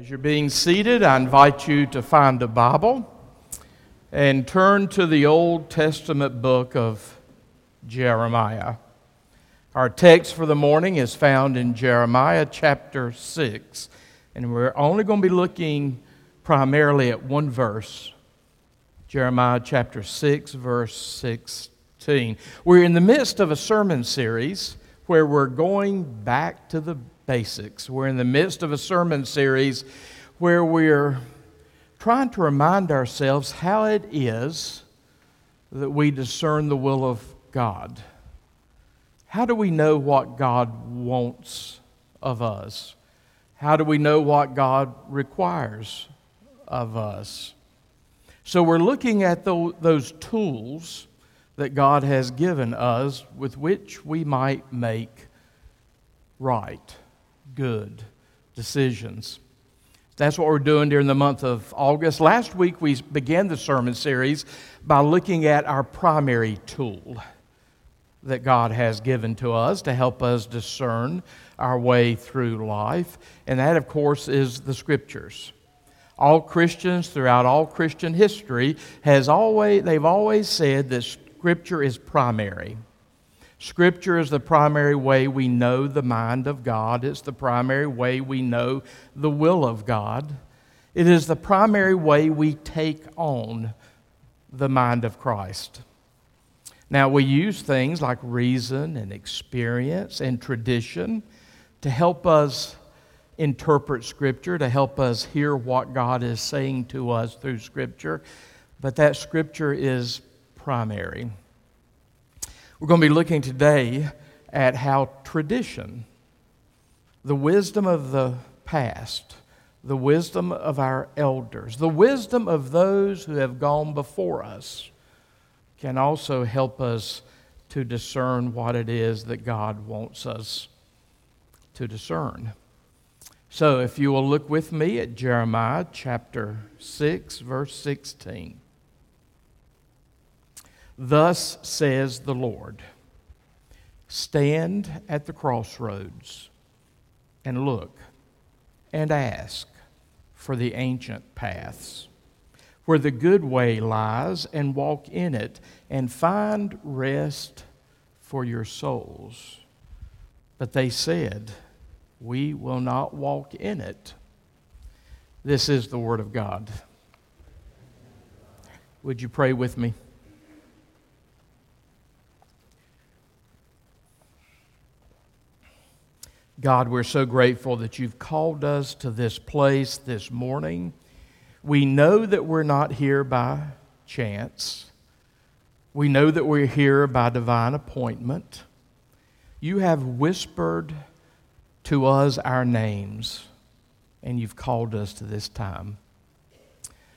As you're being seated, I invite you to find a Bible and turn to the Old Testament book of Jeremiah. Our text for the morning is found in Jeremiah chapter 6, and we're only going to be looking primarily at one verse Jeremiah chapter 6, verse 16. We're in the midst of a sermon series where we're going back to the basics. We're in the midst of a sermon series where we're trying to remind ourselves how it is that we discern the will of God. How do we know what God wants of us? How do we know what God requires of us? So, we're looking at those tools that God has given us with which we might make right good decisions. That's what we're doing during the month of August. Last week, we began the sermon series by looking at our primary tool that God has given to us to help us discern our way through life. And that, of course, is the Scriptures. All Christians throughout all Christian history has always, they've always said that Scripture is primary. Scripture is the primary way we know the mind of God. It's the primary way we know the will of God. It is the primary way we take on the mind of Christ. Now, we use things like reason and experience and tradition to help us interpret Scripture, to help us hear what God is saying to us through Scripture, but that Scripture is primary. We're going to be looking today at how tradition, the wisdom of the past, the wisdom of our elders, the wisdom of those who have gone before us, can also help us to discern what it is that God wants us to discern. So, if you will look with me at Jeremiah chapter 6, verse 16. Thus says the Lord Stand at the crossroads and look and ask for the ancient paths, where the good way lies, and walk in it, and find rest for your souls. But they said, We will not walk in it. This is the Word of God. Would you pray with me? God, we're so grateful that you've called us to this place this morning. We know that we're not here by chance. We know that we're here by divine appointment. You have whispered to us our names, and you've called us to this time.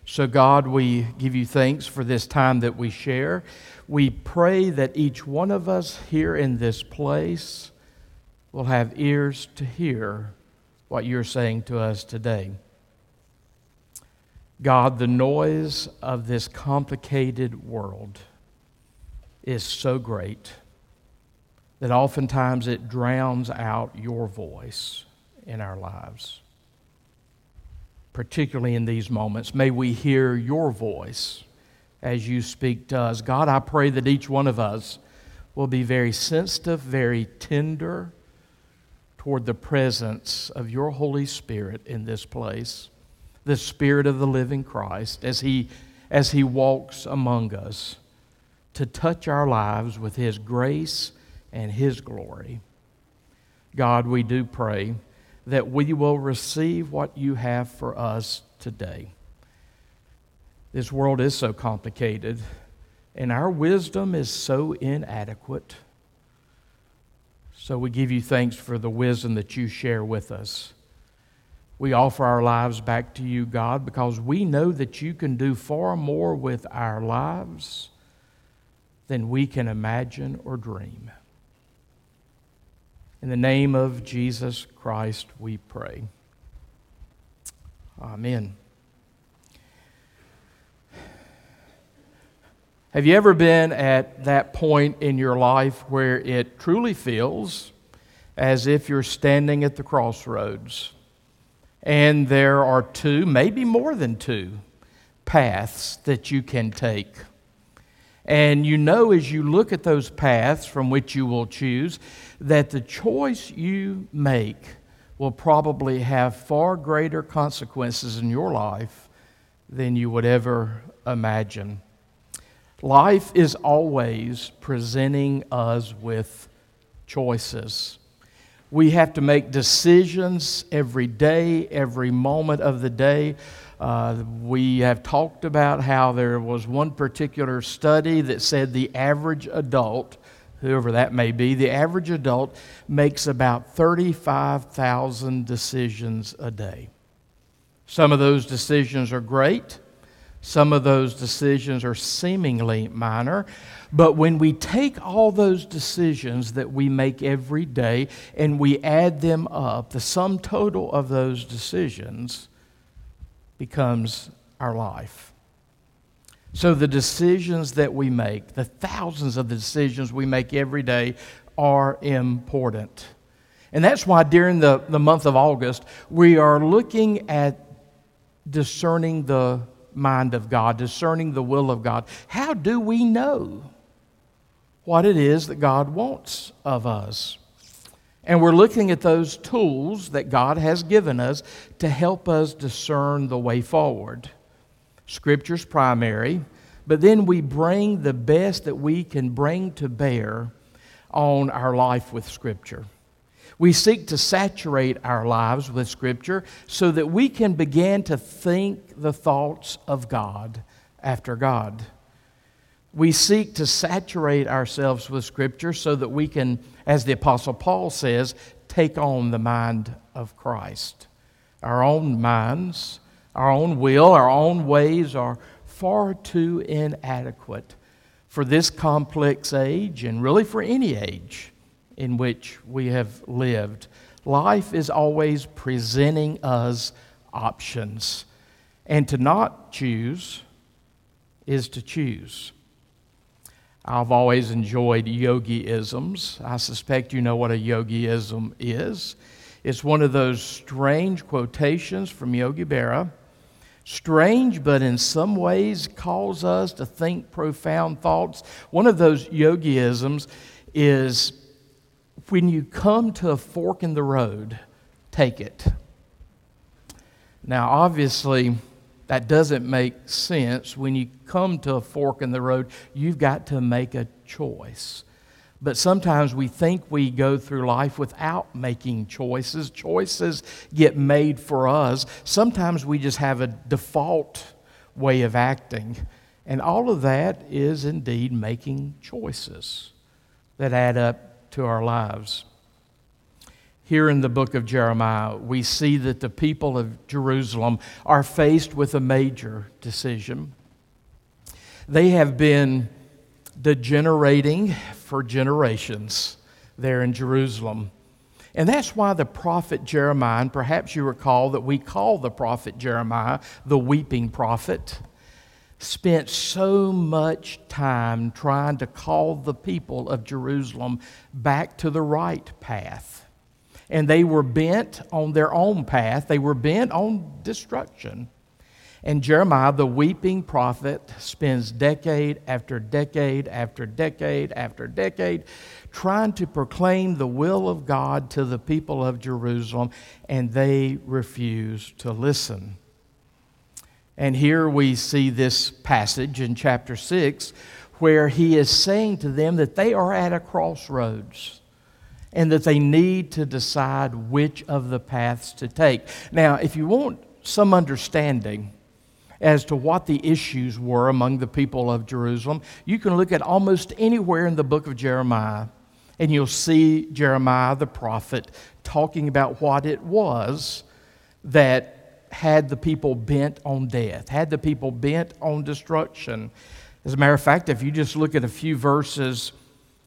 So, God, we give you thanks for this time that we share. We pray that each one of us here in this place will have ears to hear what you're saying to us today. God, the noise of this complicated world is so great that oftentimes it drowns out your voice in our lives. Particularly in these moments, may we hear your voice as you speak to us. God, I pray that each one of us will be very sensitive, very tender toward the presence of your Holy Spirit in this place, the Spirit of the living Christ, as He, as he walks among us to touch our lives with His grace and His glory. God, we do pray that we will receive what you have for us today. This world is so complicated, and our wisdom is so inadequate. So we give you thanks for the wisdom that you share with us. We offer our lives back to you, God, because we know that you can do far more with our lives than we can imagine or dream. In the name of Jesus Christ, we pray. Amen. Have you ever been at that point in your life where it truly feels as if you're standing at the crossroads And there are two, maybe more than two, paths that you can take. And you know as you look at those paths from which you will choose that the choice you make will probably have far greater consequences in your life than you would ever imagine. Life is always presenting us with choices. We have to make decisions every day, every moment of the day. Uh, we have talked about how there was one particular study that said the average adult, whoever that may be, the average adult makes about 35,000 decisions a day. Some of those decisions are great. Some of those decisions are seemingly minor. But when we take all those decisions that we make every day and we add them up, the sum total of those decisions becomes our life. So the decisions that we make, the thousands of the decisions we make every day, are important. And that's why during the, the month of August, we are looking at discerning the mind of God, discerning the will of God. How do we know what it is that God wants of us? And we're looking at those tools that God has given us to help us discern the way forward. Scripture's primary, but then we bring the best that we can bring to bear on our life with Scripture. We seek to saturate our lives with Scripture so that we can begin to think the thoughts of God after God. We seek to saturate ourselves with Scripture so that we can, as the Apostle Paul says, take on the mind of Christ. Our own minds, our own will, our own ways are far too inadequate for this complex age and really for any age in which we have lived. Life is always presenting us options. And to not choose is to choose. I've always enjoyed yogi-isms. I suspect you know what a yogi-ism is. It's one of those strange quotations from Yogi Berra. Strange, but in some ways calls us to think profound thoughts. One of those yogi-isms is when you come to a fork in the road, take it. Now, obviously, that doesn't make sense. When you come to a fork in the road, you've got to make a choice. But sometimes we think we go through life without making choices. Choices get made for us. Sometimes we just have a default way of acting. And all of that is indeed making choices that add up to our lives. Here in the book of Jeremiah, we see that the people of Jerusalem are faced with a major decision. They have been degenerating for generations there in Jerusalem. And that's why the prophet Jeremiah, and perhaps you recall that we call the prophet Jeremiah the weeping prophet spent so much time trying to call the people of Jerusalem back to the right path. And they were bent on their own path, they were bent on destruction. And Jeremiah, the weeping prophet, spends decade after decade after decade after decade trying to proclaim the will of God to the people of Jerusalem, and they refuse to listen. And here we see this passage in chapter 6 where he is saying to them that they are at a crossroads and that they need to decide which of the paths to take. Now, if you want some understanding as to what the issues were among the people of Jerusalem, you can look at almost anywhere in the book of Jeremiah and you'll see Jeremiah the prophet talking about what it was that had the people bent on death, had the people bent on destruction. As a matter of fact, if you just look at a few verses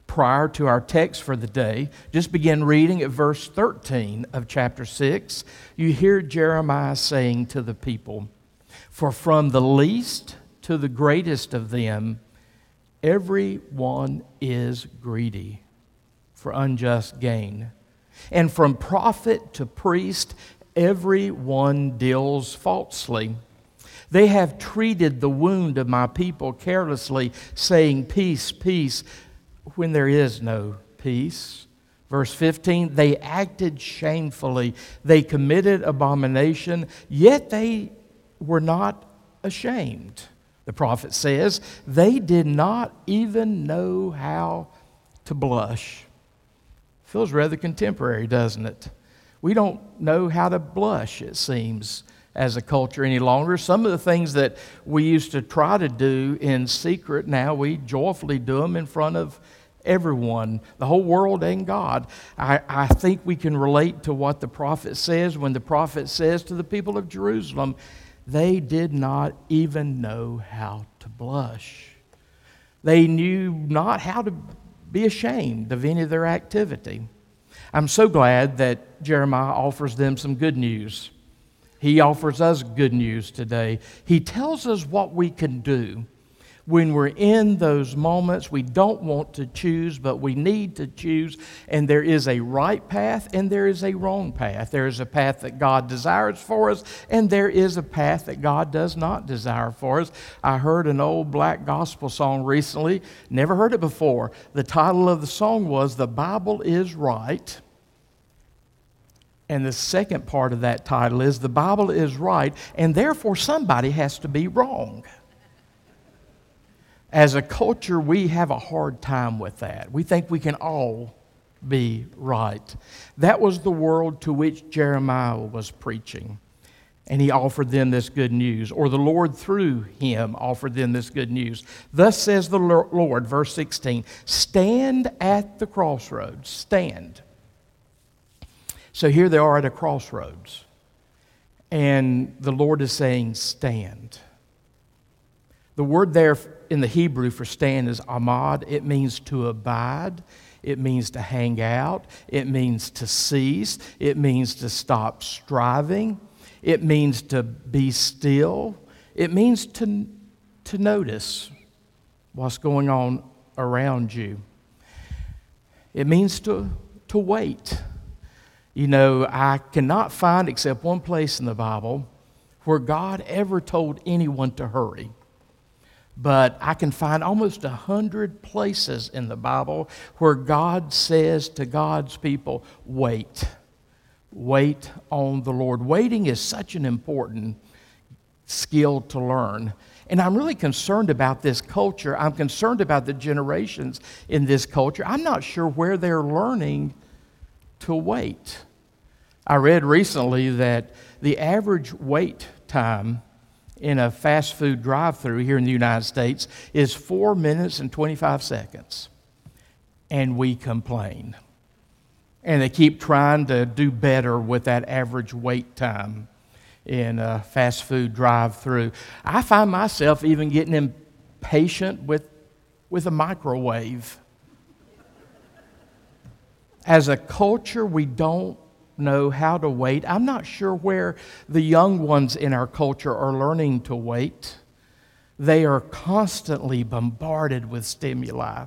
prior to our text for the day, just begin reading at verse 13 of chapter 6, you hear Jeremiah saying to the people, For from the least to the greatest of them, every one is greedy for unjust gain. And from prophet to priest, everyone deals falsely. They have treated the wound of my people carelessly, saying, Peace, peace, when there is no peace. Verse 15, they acted shamefully. They committed abomination, yet they were not ashamed. The prophet says, they did not even know how to blush. Feels rather contemporary, doesn't it? We don't know how to blush, it seems as a culture any longer. Some of the things that we used to try to do in secret, now we joyfully do them in front of everyone, the whole world and God. I, I think we can relate to what the prophet says when the prophet says to the people of Jerusalem, they did not even know how to blush. They knew not how to be ashamed of any of their activity. I'm so glad that Jeremiah offers them some good news. He offers us good news today. He tells us what we can do when we're in those moments we don't want to choose, but we need to choose. And there is a right path and there is a wrong path. There is a path that God desires for us, and there is a path that God does not desire for us. I heard an old black gospel song recently, never heard it before. The title of the song was The Bible is Right and the second part of that title is The Bible is right, and therefore somebody has to be wrong. As a culture, we have a hard time with that. We think we can all be right. That was the world to which Jeremiah was preaching. And he offered them this good news, or the Lord through him offered them this good news. Thus says the Lord, verse 16 Stand at the crossroads. Stand. So here they are at a crossroads. And the Lord is saying, Stand. The word there in the Hebrew for stand is amad. It means to abide. It means to hang out. It means to cease. It means to stop striving. It means to be still. It means to, to notice what's going on around you. It means to, to wait. You know, I cannot find except one place in the Bible where God ever told anyone to hurry. But I can find almost a hundred places in the Bible where God says to God's people, wait. Wait on the Lord. Waiting is such an important skill to learn. And I'm really concerned about this culture. I'm concerned about the generations in this culture. I'm not sure where they're learning to wait. I read recently that the average wait time in a fast food drive through here in the United States is four minutes and 25 seconds. And we complain. And they keep trying to do better with that average wait time in a fast food drive through. I find myself even getting impatient with, with a microwave. As a culture, we don't know how to wait. I'm not sure where the young ones in our culture are learning to wait. They are constantly bombarded with stimuli.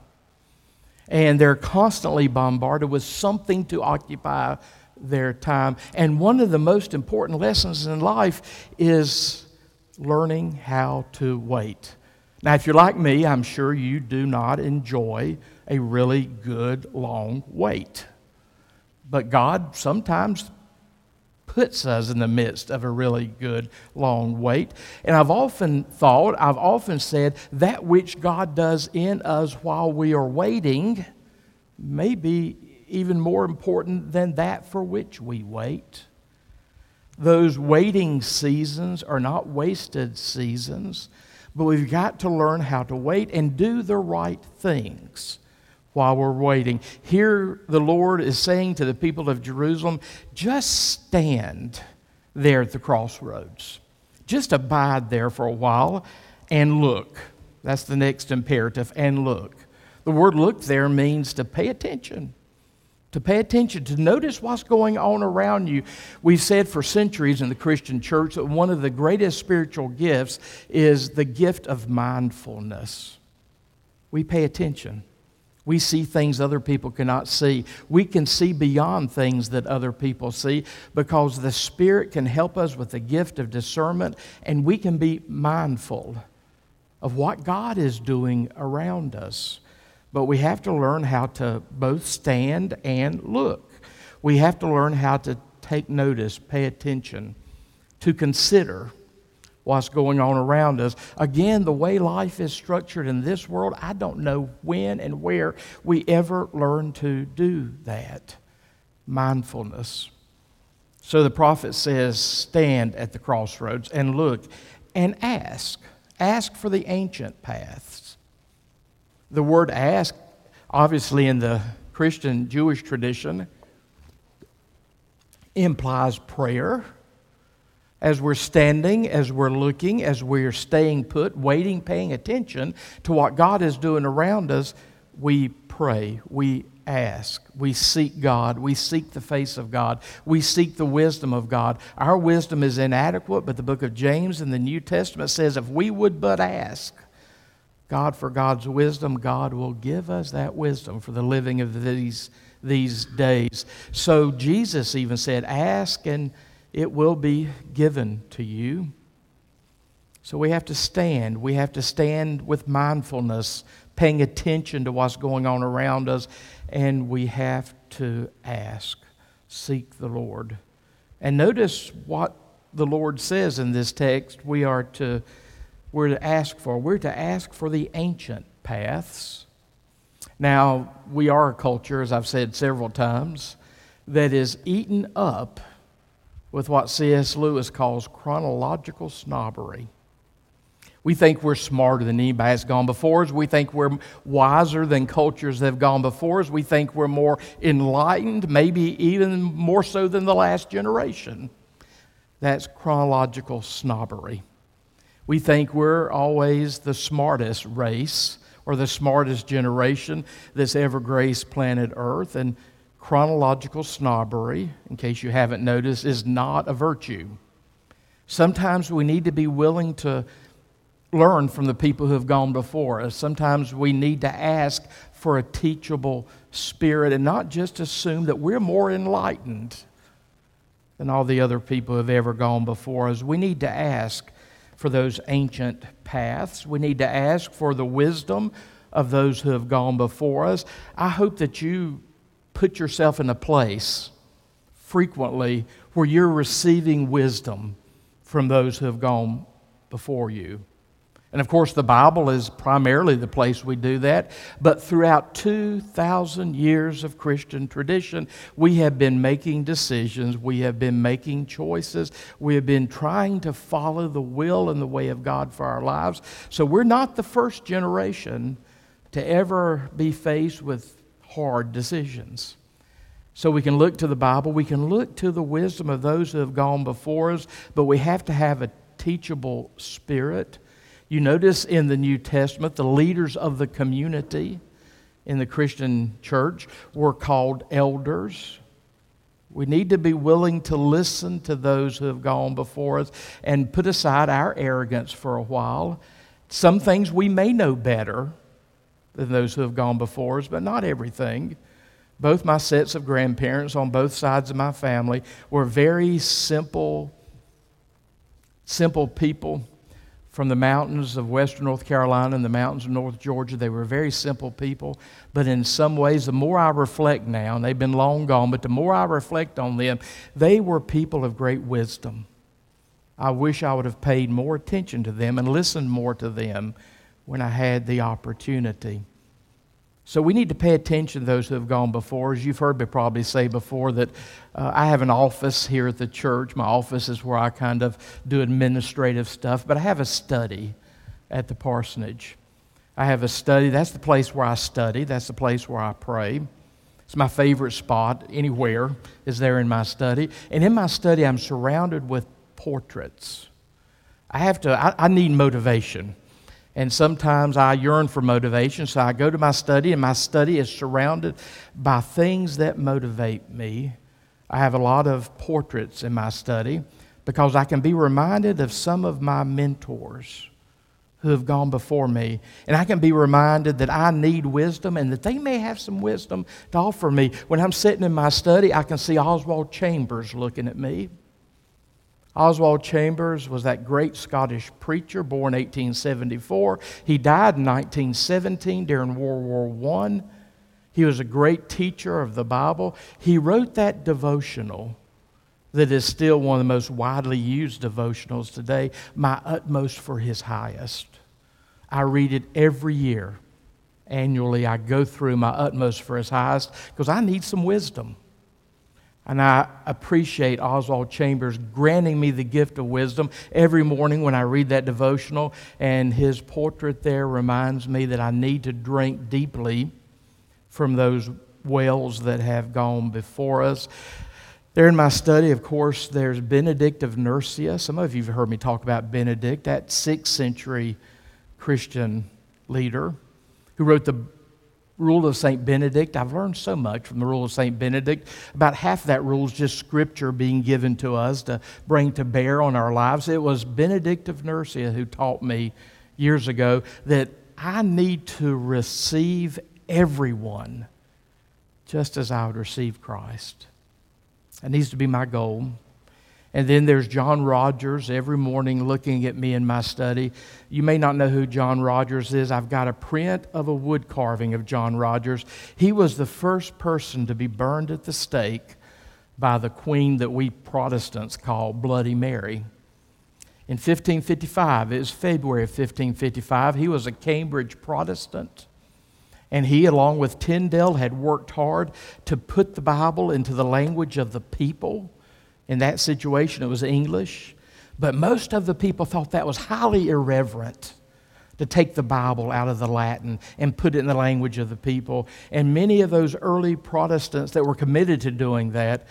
And they're constantly bombarded with something to occupy their time. And one of the most important lessons in life is learning how to wait. Now, if you're like me, I'm sure you do not enjoy a really good long wait. But God sometimes puts us in the midst of a really good long wait. And I've often thought, I've often said, that which God does in us while we are waiting may be even more important than that for which we wait. Those waiting seasons are not wasted seasons, but we've got to learn how to wait and do the right things while we're waiting. Here, the Lord is saying to the people of Jerusalem, just stand there at the crossroads. Just abide there for a while and look. That's the next imperative, and look. The word look there means to pay attention. To pay attention, to notice what's going on around you. We've said for centuries in the Christian church that one of the greatest spiritual gifts is the gift of mindfulness. We pay attention We see things other people cannot see. We can see beyond things that other people see because the Spirit can help us with the gift of discernment and we can be mindful of what God is doing around us. But we have to learn how to both stand and look. We have to learn how to take notice, pay attention, to consider what's going on around us. Again, the way life is structured in this world, I don't know when and where we ever learn to do that. Mindfulness. So the prophet says, Stand at the crossroads and look and ask. Ask for the ancient paths. The word ask, obviously, in the Christian Jewish tradition, implies prayer as we're standing, as we're looking, as we're staying put, waiting, paying attention to what God is doing around us, we pray, we ask, we seek God, we seek the face of God, we seek the wisdom of God. Our wisdom is inadequate, but the book of James in the New Testament says if we would but ask, God for God's wisdom, God will give us that wisdom for the living of these, these days. So Jesus even said, Ask and it will be given to you. So we have to stand. We have to stand with mindfulness, paying attention to what's going on around us, and we have to ask, seek the Lord. And notice what the Lord says in this text we are to we're to ask for. We're to ask for the ancient paths. Now, we are a culture, as I've said several times, that is eaten up with what C.S. Lewis calls chronological snobbery. We think we're smarter than anybody that's gone before us. We think we're wiser than cultures that have gone before us. We think we're more enlightened, maybe even more so than the last generation. That's chronological snobbery. We think we're always the smartest race or the smartest generation that's ever graced planet Earth. And chronological snobbery, in case you haven't noticed, is not a virtue. Sometimes we need to be willing to learn from the people who have gone before us. Sometimes we need to ask for a teachable spirit and not just assume that we're more enlightened than all the other people who have ever gone before us. We need to ask for those ancient paths. We need to ask for the wisdom of those who have gone before us. I hope that you put yourself in a place frequently where you're receiving wisdom from those who have gone before you. And of course, the Bible is primarily the place we do that. But throughout 2,000 years of Christian tradition, we have been making decisions, we have been making choices, we have been trying to follow the will and the way of God for our lives. So we're not the first generation to ever be faced with hard decisions. So we can look to the Bible, we can look to the wisdom of those who have gone before us, but we have to have a teachable spirit. You notice in the New Testament, the leaders of the community in the Christian church were called elders. We need to be willing to listen to those who have gone before us and put aside our arrogance for a while. Some things we may know better, than those who have gone before us, but not everything. Both my sets of grandparents on both sides of my family were very simple, simple people from the mountains of western North Carolina and the mountains of North Georgia. They were very simple people, but in some ways, the more I reflect now, and they've been long gone, but the more I reflect on them, they were people of great wisdom. I wish I would have paid more attention to them and listened more to them when I had the opportunity. So we need to pay attention to those who have gone before. As you've heard me probably say before, that uh, I have an office here at the church. My office is where I kind of do administrative stuff, but I have a study at the parsonage. I have a study. That's the place where I study. That's the place where I pray. It's my favorite spot anywhere is there in my study. And in my study, I'm surrounded with portraits. I have to, I, I need motivation. And sometimes I yearn for motivation, so I go to my study, and my study is surrounded by things that motivate me. I have a lot of portraits in my study because I can be reminded of some of my mentors who have gone before me. And I can be reminded that I need wisdom and that they may have some wisdom to offer me. When I'm sitting in my study, I can see Oswald Chambers looking at me. Oswald Chambers was that great Scottish preacher born 1874. He died in 1917 during World War I. He was a great teacher of the Bible. He wrote that devotional that is still one of the most widely used devotionals today, My Utmost for His Highest. I read it every year. Annually, I go through My Utmost for His Highest because I need some wisdom. And I appreciate Oswald Chambers granting me the gift of wisdom every morning when I read that devotional. And his portrait there reminds me that I need to drink deeply from those wells that have gone before us. There in my study, of course, there's Benedict of Nursia. Some of you have heard me talk about Benedict, that sixth century Christian leader who wrote the Rule of St. Benedict. I've learned so much from the Rule of St. Benedict. About half that rule is just scripture being given to us to bring to bear on our lives. It was Benedict of Nursia who taught me years ago that I need to receive everyone just as I would receive Christ. That needs to be my goal. And then there's John Rogers every morning looking at me in my study. You may not know who John Rogers is. I've got a print of a wood carving of John Rogers. He was the first person to be burned at the stake by the queen that we Protestants call Bloody Mary. In 1555, it was February of 1555, he was a Cambridge Protestant. And he, along with Tyndale, had worked hard to put the Bible into the language of the people. In that situation, it was English. But most of the people thought that was highly irreverent to take the Bible out of the Latin and put it in the language of the people. And many of those early Protestants that were committed to doing that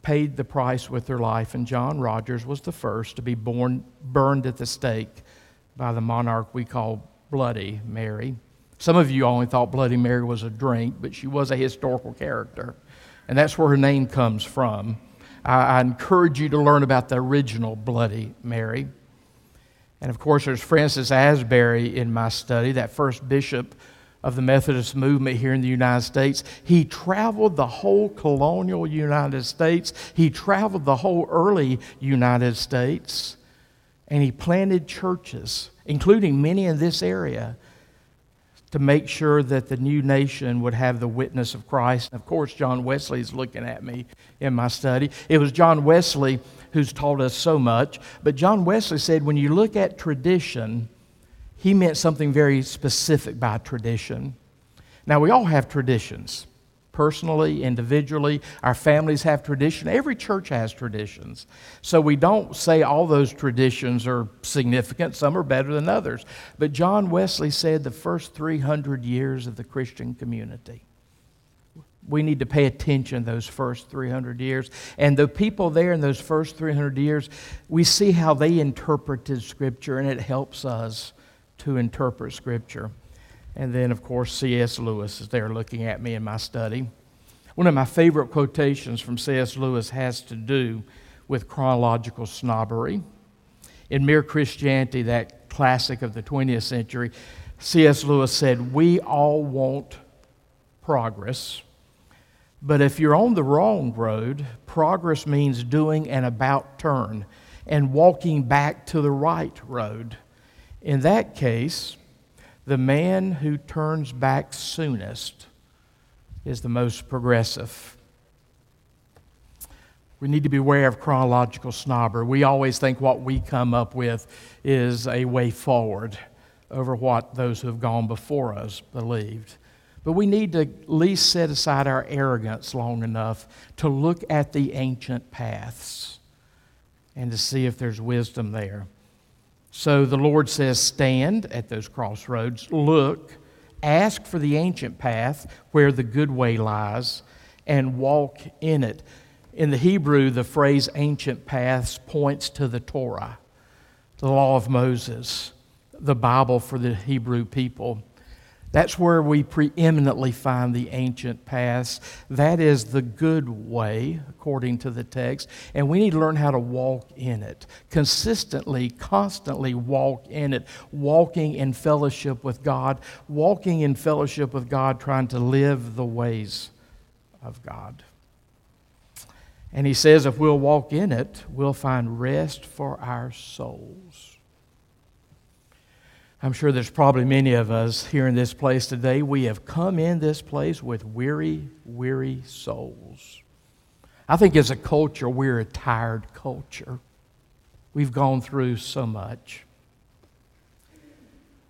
paid the price with their life. And John Rogers was the first to be born, burned at the stake by the monarch we call Bloody Mary. Some of you only thought Bloody Mary was a drink, but she was a historical character. And that's where her name comes from. I, I encourage you to learn about the original Bloody Mary. And of course, there's Francis Asbury in my study, that first bishop of the Methodist movement here in the United States. He traveled the whole colonial United States, he traveled the whole early United States, and he planted churches, including many in this area to make sure that the new nation would have the witness of Christ. Of course, John Wesley is looking at me in my study. It was John Wesley who's taught us so much. But John Wesley said when you look at tradition, he meant something very specific by tradition. Now, we all have traditions personally, individually. Our families have tradition. Every church has traditions. So we don't say all those traditions are significant. Some are better than others. But John Wesley said the first 300 years of the Christian community. We need to pay attention those first 300 years. And the people there in those first 300 years, we see how they interpreted Scripture, and it helps us to interpret Scripture. And then, of course, C.S. Lewis is there looking at me in my study. One of my favorite quotations from C.S. Lewis has to do with chronological snobbery. In Mere Christianity, that classic of the 20th century, C.S. Lewis said, We all want progress, but if you're on the wrong road, progress means doing an about turn and walking back to the right road. In that case, the man who turns back soonest is the most progressive. We need to beware of chronological snobbery. We always think what we come up with is a way forward over what those who have gone before us believed. But we need to at least set aside our arrogance long enough to look at the ancient paths and to see if there's wisdom there. So the Lord says, Stand at those crossroads, look, ask for the ancient path where the good way lies, and walk in it. In the Hebrew, the phrase ancient paths points to the Torah, the law of Moses, the Bible for the Hebrew people. That's where we preeminently find the ancient paths. That is the good way, according to the text, and we need to learn how to walk in it. Consistently, constantly walk in it, walking in fellowship with God, walking in fellowship with God, trying to live the ways of God. And he says if we'll walk in it, we'll find rest for our souls. I'm sure there's probably many of us here in this place today. We have come in this place with weary, weary souls. I think as a culture, we're a tired culture. We've gone through so much.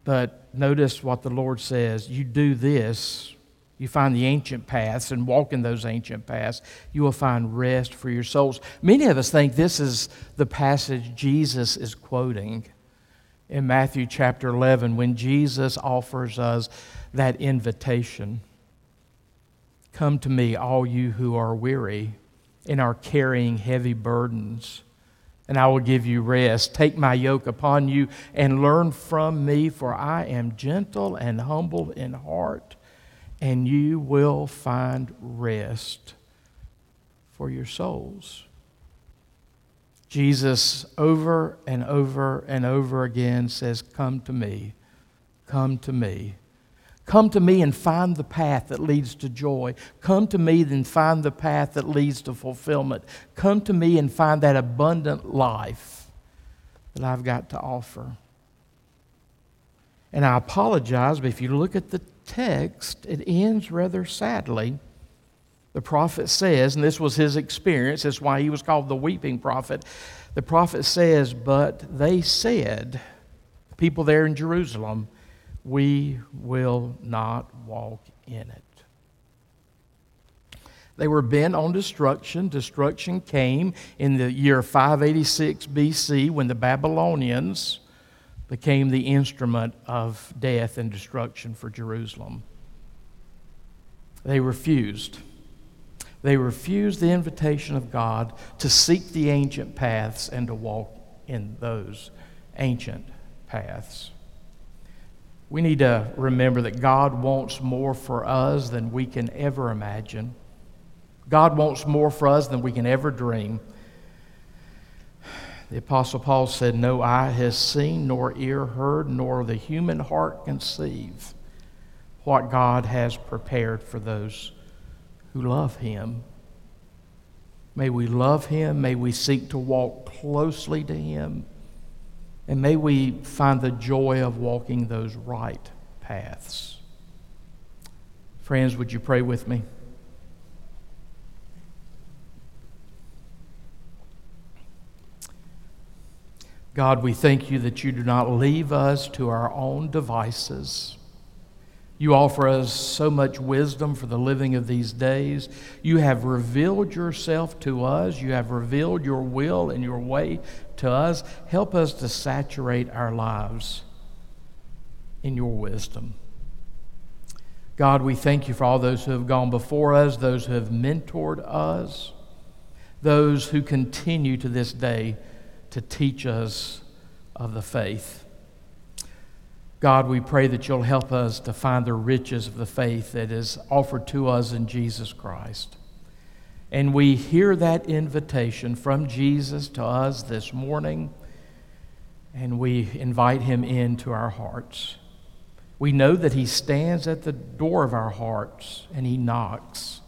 But notice what the Lord says you do this, you find the ancient paths and walk in those ancient paths, you will find rest for your souls. Many of us think this is the passage Jesus is quoting in Matthew chapter 11 when Jesus offers us that invitation Come to me, all you who are weary and are carrying heavy burdens, and I will give you rest. Take my yoke upon you and learn from me, for I am gentle and humble in heart, and you will find rest for your souls. Jesus, over and over and over again, says, Come to me, come to me. Come to me and find the path that leads to joy. Come to me and find the path that leads to fulfillment. Come to me and find that abundant life that I've got to offer. And I apologize, but if you look at the text, it ends rather sadly. The prophet says, and this was his experience, that's why he was called the weeping prophet. The prophet says, But they said, people there in Jerusalem, we will not walk in it. They were bent on destruction. Destruction came in the year 586 BC when the Babylonians became the instrument of death and destruction for Jerusalem. They refused. They refused the invitation of God to seek the ancient paths and to walk in those ancient paths. We need to remember that God wants more for us than we can ever imagine. God wants more for us than we can ever dream. The Apostle Paul said, No eye has seen, nor ear heard, nor the human heart conceive what God has prepared for those who love Him. May we love Him. May we seek to walk closely to Him. And may we find the joy of walking those right paths. Friends, would you pray with me? God, we thank you that you do not leave us to our own devices. You offer us so much wisdom for the living of these days. You have revealed yourself to us. You have revealed your will and your way to us. Help us to saturate our lives in your wisdom. God, we thank you for all those who have gone before us, those who have mentored us, those who continue to this day to teach us of the faith. God, we pray that you'll help us to find the riches of the faith that is offered to us in Jesus Christ. And we hear that invitation from Jesus to us this morning, and we invite him into our hearts. We know that he stands at the door of our hearts and he knocks.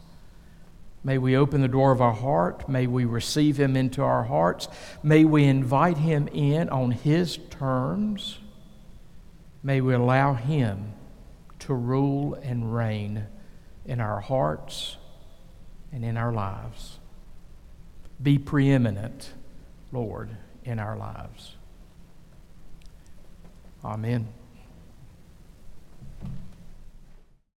May we open the door of our heart. May we receive him into our hearts. May we invite him in on his terms. May we allow Him to rule and reign in our hearts and in our lives. Be preeminent, Lord, in our lives. Amen.